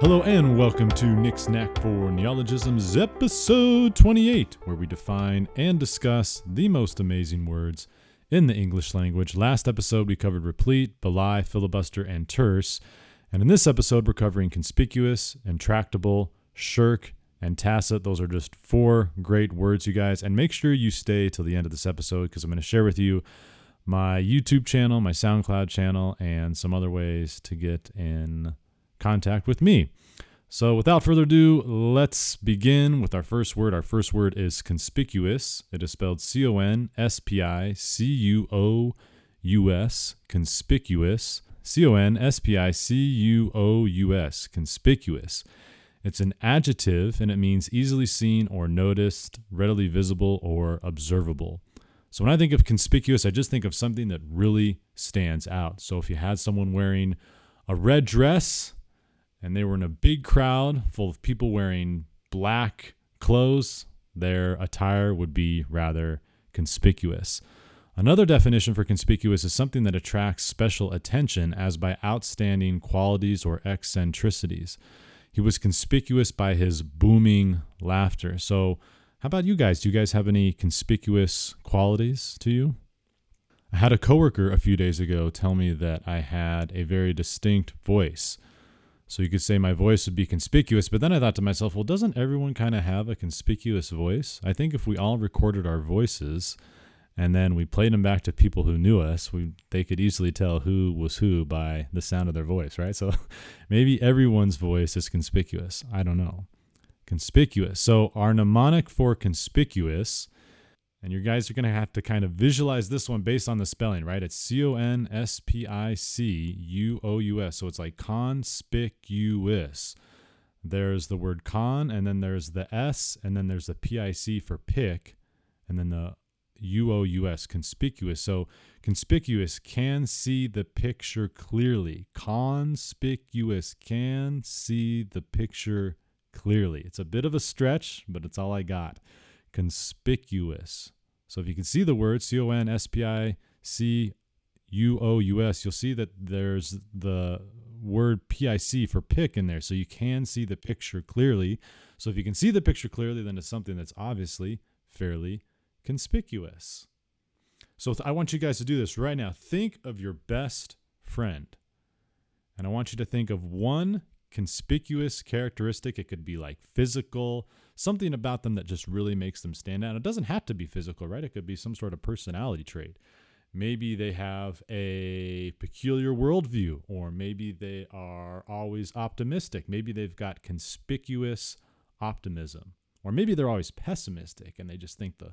Hello and welcome to Nick's Knack for Neologisms, episode 28, where we define and discuss the most amazing words in the English language. Last episode we covered replete, belie, filibuster, and terse. And in this episode we're covering conspicuous, intractable, shirk, and tacit. Those are just four great words, you guys. And make sure you stay till the end of this episode because I'm going to share with you my YouTube channel, my SoundCloud channel, and some other ways to get in contact with me. So, without further ado, let's begin with our first word. Our first word is conspicuous. It is spelled C O N S P I C U O U S, conspicuous. C O N S P I C U O U S, conspicuous. It's an adjective and it means easily seen or noticed, readily visible or observable. So when I think of conspicuous, I just think of something that really stands out. So if you had someone wearing a red dress, and they were in a big crowd full of people wearing black clothes, their attire would be rather conspicuous. Another definition for conspicuous is something that attracts special attention as by outstanding qualities or eccentricities. He was conspicuous by his booming laughter. So, how about you guys? Do you guys have any conspicuous qualities to you? I had a coworker a few days ago tell me that I had a very distinct voice. So you could say my voice would be conspicuous, but then I thought to myself, well, doesn't everyone kind of have a conspicuous voice? I think if we all recorded our voices and then we played them back to people who knew us, we they could easily tell who was who by the sound of their voice, right? So maybe everyone's voice is conspicuous. I don't know. Conspicuous. So our mnemonic for conspicuous and you guys are going to have to kind of visualize this one based on the spelling, right? It's C O N S P I C U O U S. So it's like conspicuous. There's the word con, and then there's the S, and then there's the P I C for pick, and then the U O U S, conspicuous. So conspicuous can see the picture clearly. Conspicuous can see the picture clearly. It's a bit of a stretch, but it's all I got conspicuous. So if you can see the word C O N S P I C U O U S, you'll see that there's the word PIC for pick in there. So you can see the picture clearly. So if you can see the picture clearly, then it's something that's obviously fairly conspicuous. So I want you guys to do this right now. Think of your best friend. And I want you to think of one conspicuous characteristic. It could be like physical, something about them that just really makes them stand out. It doesn't have to be physical, right? It could be some sort of personality trait. Maybe they have a peculiar worldview, or maybe they are always optimistic. Maybe they've got conspicuous optimism, or maybe they're always pessimistic and they just think the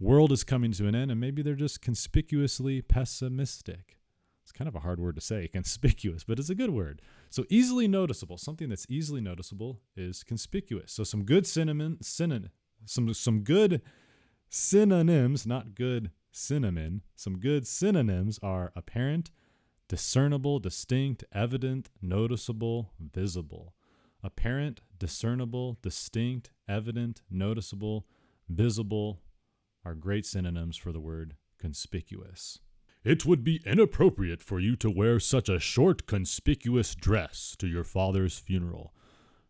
world is coming to an end, and maybe they're just conspicuously pessimistic. Kind of a hard word to say, conspicuous, but it's a good word. So easily noticeable, something that's easily noticeable is conspicuous. So some good cinnamon, some some good synonyms, not good cinnamon. Some good synonyms are apparent, discernible, distinct, evident, noticeable, visible. Apparent, discernible, distinct, evident, noticeable, visible are great synonyms for the word conspicuous. It would be inappropriate for you to wear such a short, conspicuous dress to your father's funeral.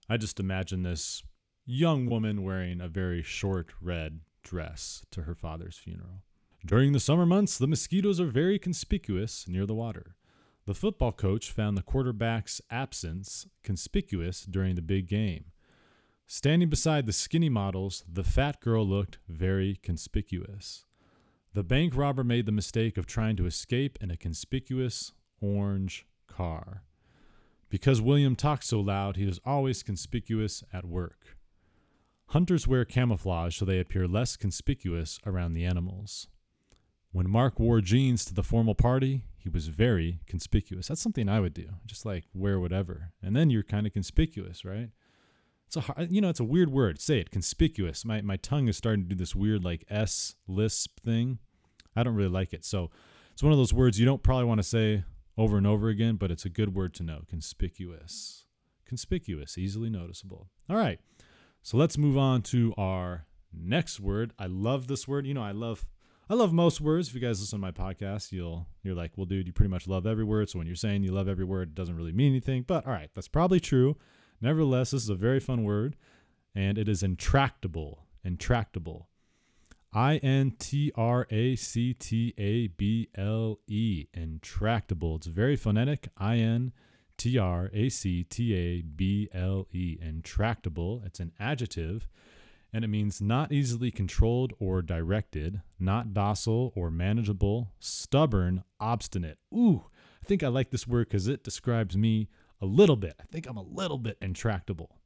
I just imagine this young woman wearing a very short red dress to her father's funeral. During the summer months, the mosquitoes are very conspicuous near the water. The football coach found the quarterback's absence conspicuous during the big game. Standing beside the skinny models, the fat girl looked very conspicuous. The bank robber made the mistake of trying to escape in a conspicuous orange car. Because William talked so loud, he was always conspicuous at work. Hunters wear camouflage so they appear less conspicuous around the animals. When Mark wore jeans to the formal party, he was very conspicuous. That's something I would do, just like wear whatever. And then you're kind of conspicuous, right? It's a hard, you know, it's a weird word. Say it, conspicuous. My my tongue is starting to do this weird like s lisp thing. I don't really like it. So it's one of those words you don't probably want to say over and over again, but it's a good word to know. Conspicuous. Conspicuous, easily noticeable. All right. So let's move on to our next word. I love this word. You know, I love I love most words. If you guys listen to my podcast, you'll you're like, well, dude, you pretty much love every word. So when you're saying you love every word, it doesn't really mean anything. But all right, that's probably true. Nevertheless, this is a very fun word, and it is intractable. Intractable. I N T R A C T A B L E. Intractable. It's very phonetic. I N T R A C T A B L E. Intractable. It's an adjective and it means not easily controlled or directed, not docile or manageable, stubborn, obstinate. Ooh, I think I like this word because it describes me a little bit. I think I'm a little bit intractable.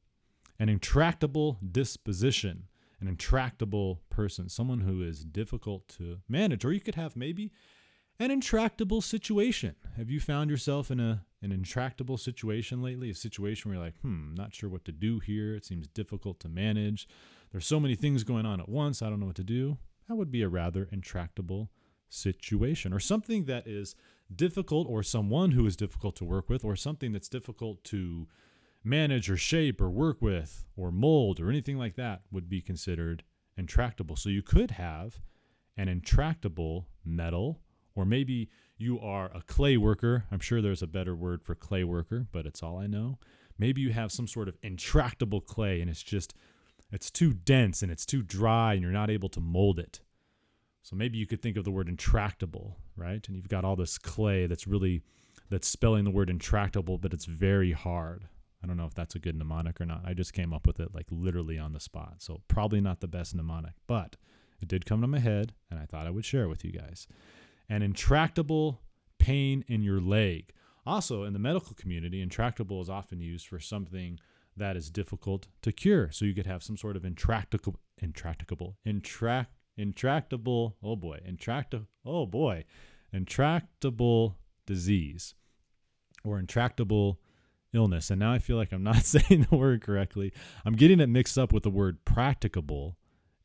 An intractable disposition, an intractable person, someone who is difficult to manage. Or you could have maybe an intractable situation. Have you found yourself in a an intractable situation lately? A situation where you're like, hmm, not sure what to do here. It seems difficult to manage. There's so many things going on at once. I don't know what to do. That would be a rather intractable situation or something that is difficult or someone who is difficult to work with or something that's difficult to manage or shape or work with or mold or anything like that would be considered intractable. So you could have an intractable metal or maybe you are a clay worker. I'm sure there's a better word for clay worker, but it's all I know. Maybe you have some sort of intractable clay and it's just it's too dense and it's too dry and you're not able to mold it. So maybe you could think of the word intractable, right? And you've got all this clay that's really that's spelling the word intractable, but it's very hard. I don't know if that's a good mnemonic or not. I just came up with it like literally on the spot. So probably not the best mnemonic, but it did come to my head and I thought I would share it with you guys. An intractable pain in your leg. Also, in the medical community, intractable is often used for something that is difficult to cure. So you could have some sort of intractable, intractable, intract, intractable, oh boy, intractable, oh boy, intractable disease or intractable illness. And now I feel like I'm not saying the word correctly. I'm getting it mixed up with the word practicable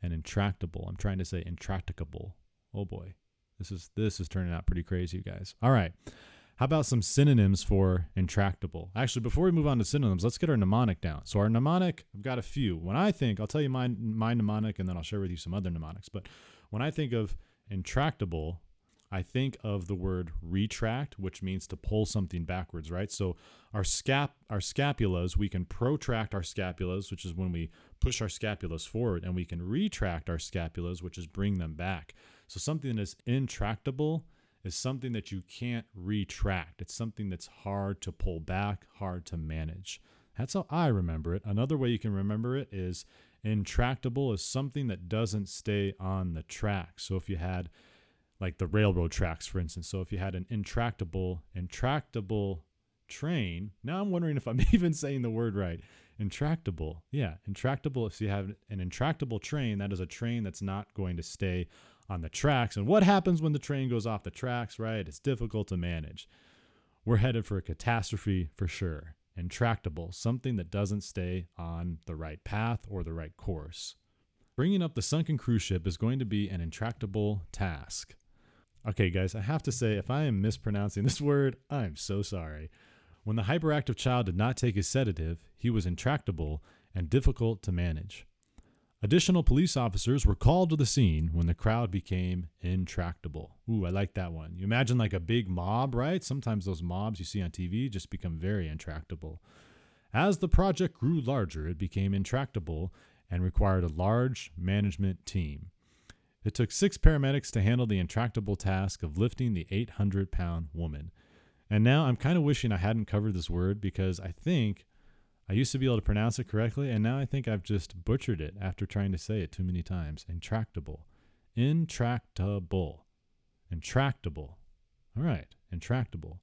and intractable. I'm trying to say intractable. Oh boy. This is this is turning out pretty crazy, you guys. All right. How about some synonyms for intractable? Actually, before we move on to synonyms, let's get our mnemonic down. So our mnemonic, I've got a few. When I think, I'll tell you my my mnemonic, and then I'll share with you some other mnemonics. But when I think of intractable, I think of the word retract, which means to pull something backwards, right? So our scap our scapulas, we can protract our scapulas, which is when we push our scapulas forward, and we can retract our scapulas, which is bring them back. So something that is intractable is something that you can't retract. It's something that's hard to pull back, hard to manage. That's how I remember it. Another way you can remember it is intractable is something that doesn't stay on the track. So if you had like the railroad tracks, for instance, so if you had an intractable, intractable train, now I'm wondering if I'm even saying the word right. Intractable. Yeah, intractable. If you have an intractable train, that is a train that's not going to stay on the tracks. And what happens when the train goes off the tracks, right? It's difficult to manage. We're headed for a catastrophe for sure. Intractable, something that doesn't stay on the right path or the right course. Bringing up the sunken cruise ship is going to be an intractable task. Okay, guys, I have to say, if I am mispronouncing this word, I'm so sorry. When the hyperactive child did not take his sedative, he was intractable and difficult to manage. Additional police officers were called to the scene when the crowd became intractable. Ooh, I like that one. You imagine like a big mob, right? Sometimes those mobs you see on TV just become very intractable. As the project grew larger, it became intractable and required a large management team. It took six paramedics to handle the intractable task of lifting the 800 pound woman. And now I'm kind of wishing I hadn't covered this word because I think I used to be able to pronounce it correctly, and now I think I've just butchered it after trying to say it too many times. Intractable. Intractable. Intractable. All right. Intractable.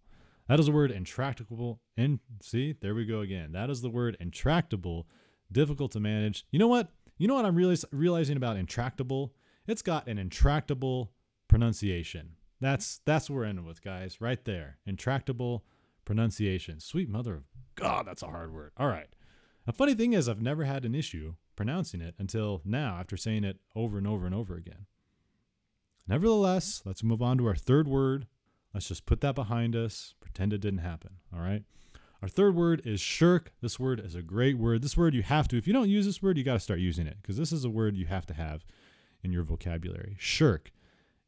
That is the word intractable. In see, there we go again. That is the word intractable. Difficult to manage. You know what? You know what I'm realizing about intractable? It's got an intractable pronunciation. That's that's what we're ending with, guys. Right there. Intractable pronunciation. Sweet mother of God, that's a hard word. All right. A funny thing is, I've never had an issue pronouncing it until now after saying it over and over and over again. Nevertheless, let's move on to our third word. Let's just put that behind us, pretend it didn't happen. All right. Our third word is shirk. This word is a great word. This word you have to, if you don't use this word, you got to start using it because this is a word you have to have in your vocabulary. Shirk.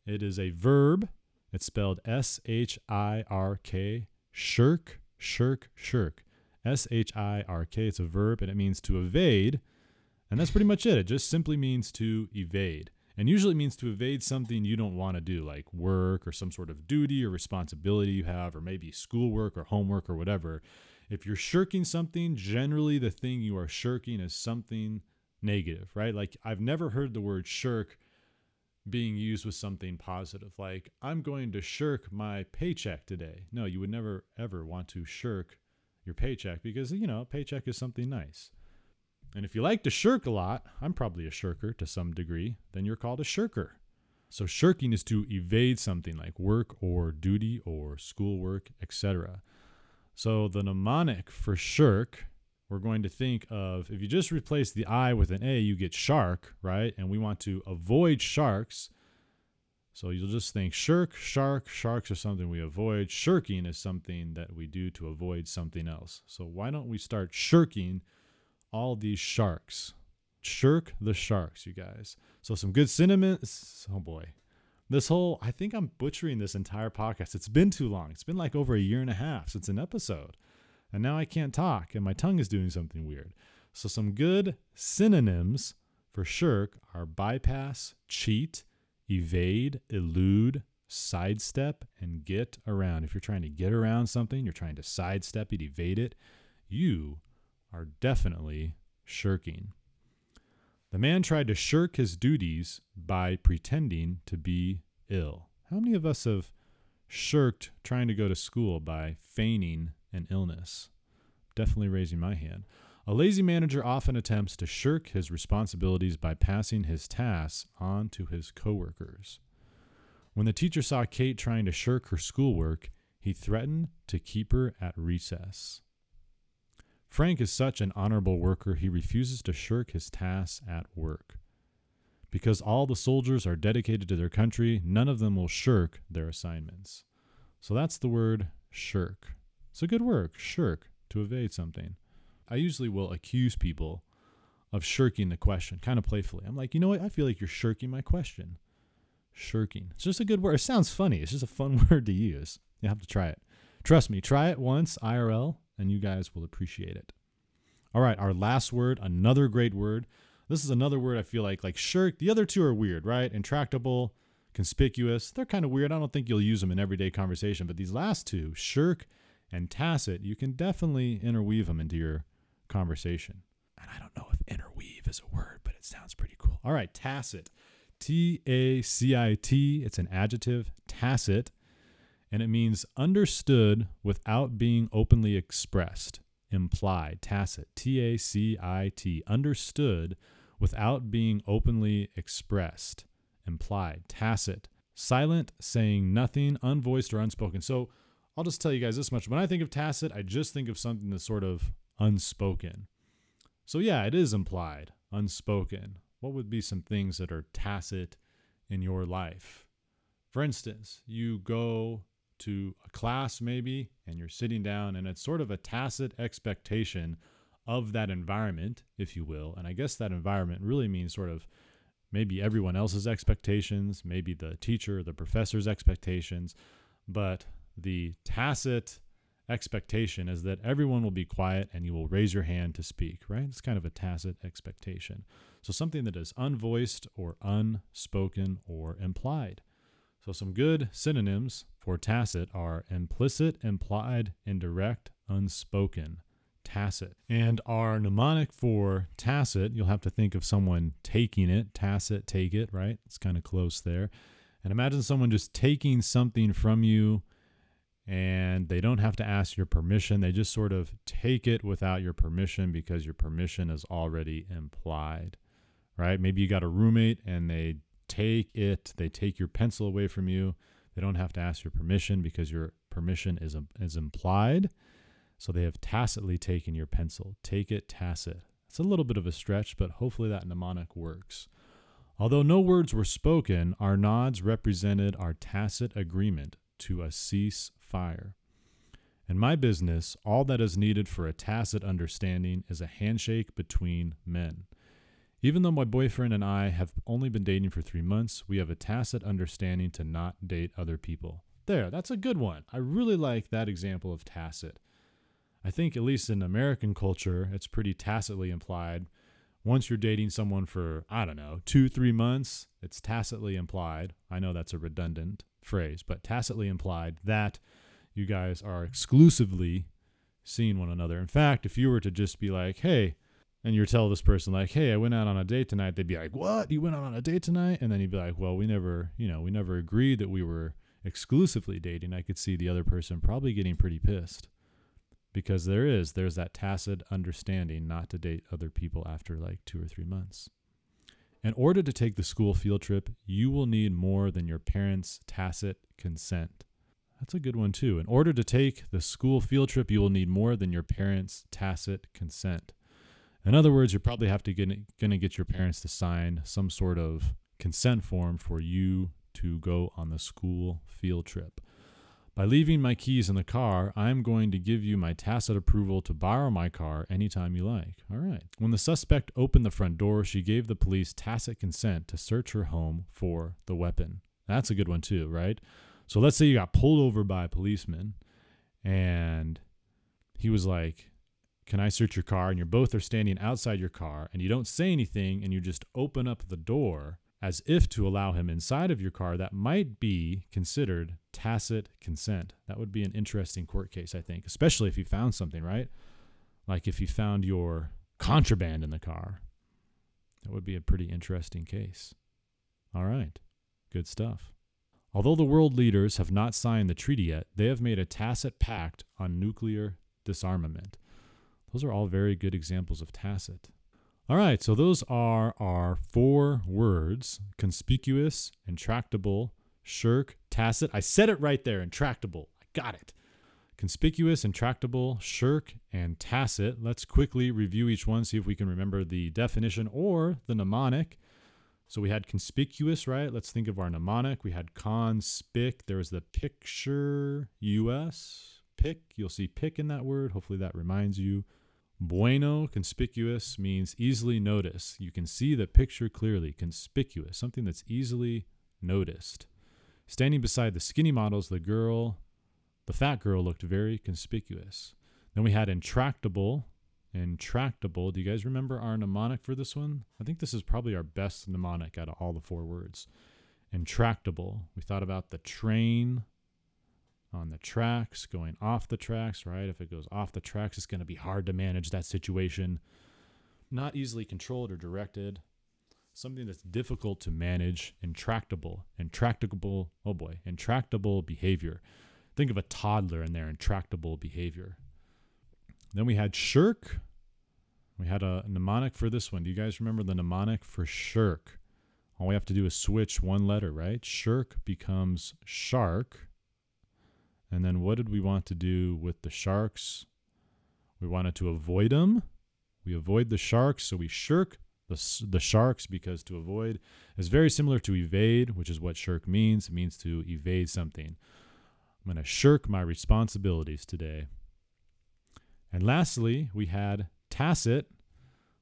It is a verb. It's spelled S H I R K. Shirk, shirk, shirk. S H I R K. It's a verb and it means to evade. And that's pretty much it. It just simply means to evade. And usually means to evade something you don't want to do, like work or some sort of duty or responsibility you have, or maybe schoolwork or homework or whatever. If you're shirking something, generally the thing you are shirking is something negative, right? Like I've never heard the word shirk being used with something positive, like I'm going to shirk my paycheck today. No, you would never ever want to shirk your paycheck because, you know, paycheck is something nice. And if you like to shirk a lot, I'm probably a shirker to some degree, then you're called a shirker. So shirking is to evade something like work or duty or schoolwork, etc. So the mnemonic for shirk, we're going to think of if you just replace the I with an A, you get shark, right? And we want to avoid sharks. So you'll just think shirk, shark, sharks are something we avoid. Shirking is something that we do to avoid something else. So why don't we start shirking all these sharks? Shirk the sharks, you guys. So some good synonyms. Oh boy. This whole, I think I'm butchering this entire podcast. It's been too long. It's been like over a year and a half since an episode. And now I can't talk and my tongue is doing something weird. So, some good synonyms for shirk are bypass, cheat, evade, elude, sidestep, and get around. If you're trying to get around something, you're trying to sidestep it, evade it, you are definitely shirking. The man tried to shirk his duties by pretending to be ill. How many of us have shirked trying to go to school by feigning an illness? Definitely raising my hand. A lazy manager often attempts to shirk his responsibilities by passing his tasks on to his coworkers. When the teacher saw Kate trying to shirk her schoolwork, he threatened to keep her at recess. Frank is such an honorable worker, he refuses to shirk his tasks at work. Because all the soldiers are dedicated to their country, none of them will shirk their assignments. So that's the word shirk. It's a good word, shirk, to evade something. I usually will accuse people of shirking the question, kind of playfully. I'm like, you know what? I feel like you're shirking my question. Shirking. It's just a good word. It sounds funny. It's just a fun word to use. You have to try it. Trust me, try it once IRL and you guys will appreciate it. All right, our last word, another great word. This is another word I feel like like shirk. The other two are weird, right? Intractable, conspicuous. They're kind of weird. I don't think you'll use them in everyday conversation, but these last two, shirk and tacit, you can definitely interweave them into your conversation. And I don't know if interweave is a word, but it sounds pretty cool. All right, tacit. T A C I T. It's an adjective, tacit and it means understood without being openly expressed, implied, tacit, T A C I T, understood without being openly expressed, implied, tacit, silent, saying nothing, unvoiced or unspoken. So I'll just tell you guys this much. When I think of tacit, I just think of something that's sort of unspoken. So yeah, it is implied, unspoken. What would be some things that are tacit in your life? For instance, you go to a class maybe and you're sitting down and it's sort of a tacit expectation of that environment if you will and i guess that environment really means sort of maybe everyone else's expectations maybe the teacher the professor's expectations but the tacit expectation is that everyone will be quiet and you will raise your hand to speak right it's kind of a tacit expectation so something that is unvoiced or unspoken or implied so, some good synonyms for tacit are implicit, implied, indirect, unspoken, tacit. And our mnemonic for tacit, you'll have to think of someone taking it, tacit, take it, right? It's kind of close there. And imagine someone just taking something from you and they don't have to ask your permission. They just sort of take it without your permission because your permission is already implied, right? Maybe you got a roommate and they take it. They take your pencil away from you. They don't have to ask your permission because your permission is, is implied. So they have tacitly taken your pencil. Take it tacit. It's a little bit of a stretch, but hopefully that mnemonic works. Although no words were spoken, our nods represented our tacit agreement to a cease fire. In my business, all that is needed for a tacit understanding is a handshake between men. Even though my boyfriend and I have only been dating for three months, we have a tacit understanding to not date other people. There, that's a good one. I really like that example of tacit. I think, at least in American culture, it's pretty tacitly implied. Once you're dating someone for, I don't know, two, three months, it's tacitly implied. I know that's a redundant phrase, but tacitly implied that you guys are exclusively seeing one another. In fact, if you were to just be like, hey, and you tell this person like, "Hey, I went out on a date tonight," they'd be like, "What? You went out on a date tonight?" And then you'd be like, "Well, we never, you know, we never agreed that we were exclusively dating." I could see the other person probably getting pretty pissed because there is there's that tacit understanding not to date other people after like 2 or 3 months. In order to take the school field trip, you will need more than your parents' tacit consent. That's a good one too. In order to take the school field trip, you will need more than your parents' tacit consent. In other words, you probably have to get going to get your parents to sign some sort of consent form for you to go on the school field trip. By leaving my keys in the car, I'm going to give you my tacit approval to borrow my car anytime you like. All right. When the suspect opened the front door, she gave the police tacit consent to search her home for the weapon. That's a good one, too, right? So let's say you got pulled over by a policeman and he was like, can I search your car? And you're both are standing outside your car and you don't say anything and you just open up the door as if to allow him inside of your car, that might be considered tacit consent. That would be an interesting court case, I think, especially if you found something, right? Like if you found your contraband in the car. That would be a pretty interesting case. All right, good stuff. Although the world leaders have not signed the treaty yet, they have made a tacit pact on nuclear disarmament. Those are all very good examples of tacit. All right, so those are our four words conspicuous, intractable, shirk, tacit. I said it right there intractable. I got it. Conspicuous, intractable, shirk, and tacit. Let's quickly review each one, see if we can remember the definition or the mnemonic. So we had conspicuous, right? Let's think of our mnemonic. We had conspic. There was the picture US. Pick. You'll see pick in that word. Hopefully that reminds you Bueno, conspicuous, means easily noticed. You can see the picture clearly. Conspicuous, something that's easily noticed. Standing beside the skinny models, the girl, the fat girl looked very conspicuous. Then we had intractable. Intractable. Do you guys remember our mnemonic for this one? I think this is probably our best mnemonic out of all the four words. Intractable. We thought about the train, on the tracks, going off the tracks, right? If it goes off the tracks, it's going to be hard to manage that situation. Not easily controlled or directed. Something that's difficult to manage, intractable, intractable, oh boy, intractable behavior. Think of a toddler and their intractable behavior. Then we had shirk. We had a mnemonic for this one. Do you guys remember the mnemonic for shirk? All we have to do is switch one letter, right? Shirk becomes shark and then what did we want to do with the sharks? We wanted to avoid them. We avoid the sharks, so we shirk the, the sharks because to avoid is very similar to evade, which is what shirk means. It means to evade something. I'm going to shirk my responsibilities today. And lastly, we had tacit.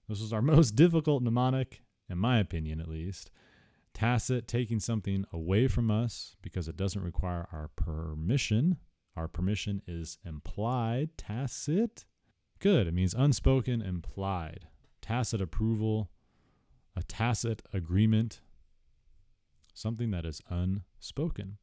This was our most difficult mnemonic, in my opinion at least. Tacit, taking something away from us because it doesn't require our permission. Our permission is implied. Tacit. Good. It means unspoken, implied. Tacit approval, a tacit agreement, something that is unspoken.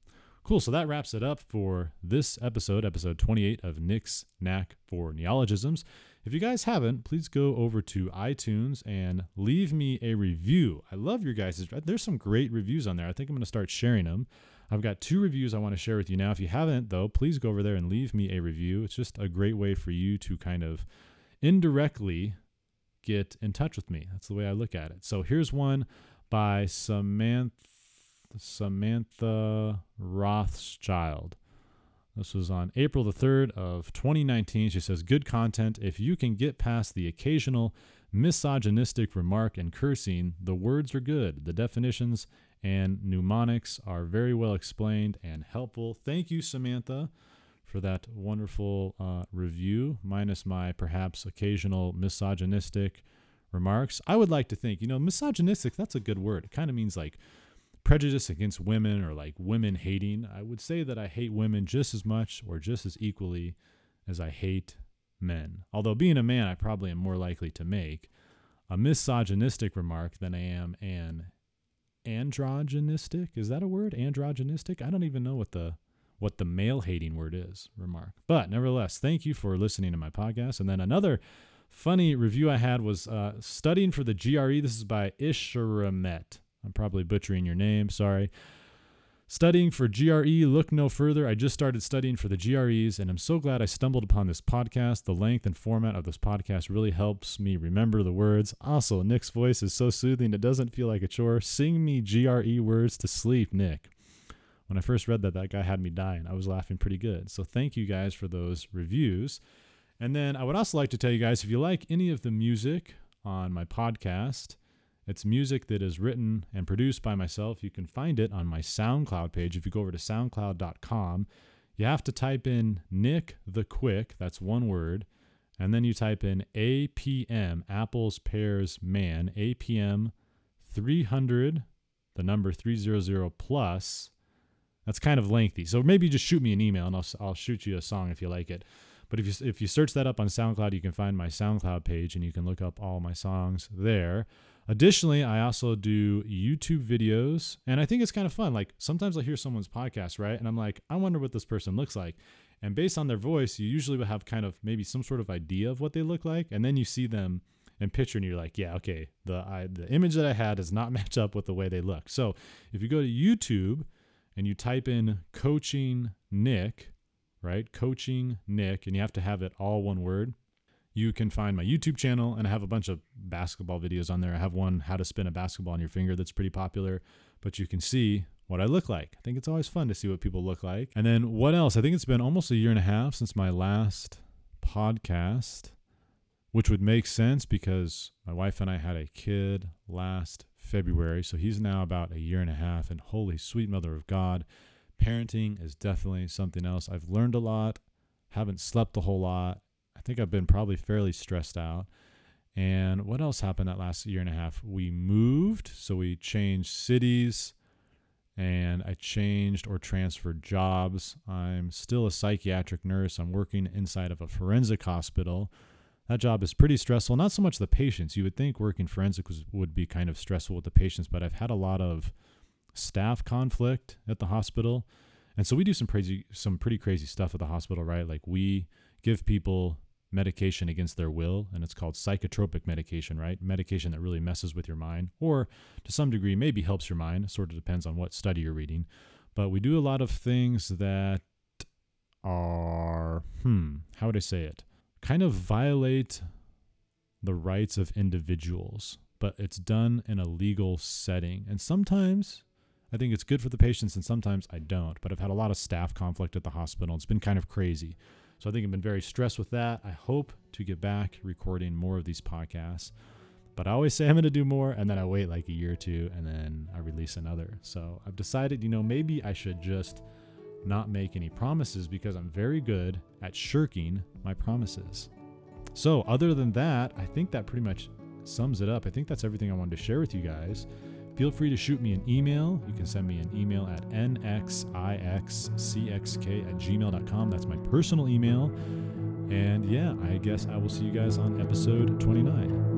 Cool. So that wraps it up for this episode, episode 28 of Nick's Knack for Neologisms. If you guys haven't, please go over to iTunes and leave me a review. I love your guys' there's some great reviews on there. I think I'm going to start sharing them. I've got two reviews I want to share with you now. If you haven't, though, please go over there and leave me a review. It's just a great way for you to kind of indirectly get in touch with me. That's the way I look at it. So here's one by Samantha Samantha Rothschild. This was on April the 3rd of 2019. She says, Good content. If you can get past the occasional misogynistic remark and cursing, the words are good. The definitions and mnemonics are very well explained and helpful. Thank you, Samantha, for that wonderful uh, review, minus my perhaps occasional misogynistic remarks. I would like to think, you know, misogynistic, that's a good word. It kind of means like prejudice against women or like women hating. I would say that I hate women just as much or just as equally as I hate men. Although being a man, I probably am more likely to make a misogynistic remark than I am an androgynistic. Is that a word? Androgynistic? I don't even know what the what the male hating word is. Remark. But nevertheless, thank you for listening to my podcast. And then another funny review I had was uh, studying for the GRE. This is by Ishramet. I'm probably butchering your name. Sorry. Studying for GRE, look no further. I just started studying for the GREs, and I'm so glad I stumbled upon this podcast. The length and format of this podcast really helps me remember the words. Also, Nick's voice is so soothing, it doesn't feel like a chore. Sing me GRE words to sleep, Nick. When I first read that, that guy had me dying. I was laughing pretty good. So, thank you guys for those reviews. And then I would also like to tell you guys if you like any of the music on my podcast, it's music that is written and produced by myself. You can find it on my SoundCloud page. If you go over to soundcloud.com, you have to type in Nick the Quick, that's one word, and then you type in APM, Apples Pears Man, APM 300, the number 300 plus. That's kind of lengthy. So maybe just shoot me an email and I'll, I'll shoot you a song if you like it. But if you if you search that up on SoundCloud, you can find my SoundCloud page and you can look up all my songs there. Additionally, I also do YouTube videos, and I think it's kind of fun. Like sometimes I hear someone's podcast, right? And I'm like, I wonder what this person looks like. And based on their voice, you usually will have kind of maybe some sort of idea of what they look like, and then you see them in picture, and you're like, yeah, okay, the I, the image that I had does not match up with the way they look. So if you go to YouTube and you type in coaching Nick, right, coaching Nick, and you have to have it all one word you can find my YouTube channel, and I have a bunch of basketball videos on there. I have one, How to Spin a Basketball on Your Finger, that's pretty popular, but you can see what I look like. I think it's always fun to see what people look like. And then what else? I think it's been almost a year and a half since my last podcast, which would make sense because my wife and I had a kid last February. So he's now about a year and a half. And holy sweet mother of God, parenting is definitely something else. I've learned a lot, haven't slept a whole lot, think I've been probably fairly stressed out. And what else happened that last year and a half? We moved, so we changed cities and I changed or transferred jobs. I'm still a psychiatric nurse. I'm working inside of a forensic hospital. That job is pretty stressful. Not so much the patients. You would think working forensic was, would be kind of stressful with the patients, but I've had a lot of staff conflict at the hospital. And so we do some crazy some pretty crazy stuff at the hospital, right? Like we give people medication against their will, and it's called psychotropic medication, right? Medication that really messes with your mind, or to some degree, maybe helps your mind. Sort of depends on what study you're reading. But we do a lot of things that are, hmm, how would I say it? Kind of violate the rights of individuals, but it's done in a legal setting. And sometimes I think it's good for the patients, and sometimes I don't. But I've had a lot of staff conflict at the hospital. It's been kind of crazy. So I think I've been very stressed with that. I hope to get back recording more of these podcasts. But I always say I'm going to do more, and then I wait like a year or two, and then I release another. So I've decided, you know, maybe I should just not make any promises because I'm very good at shirking my promises. So, other than that, I think that pretty much sums it up. I think that's everything I wanted to share with you guys. Feel free to shoot me an email. You can send me an email at nxixcxk at gmail.com. That's my personal email. And yeah, I guess I will see you guys on episode 29.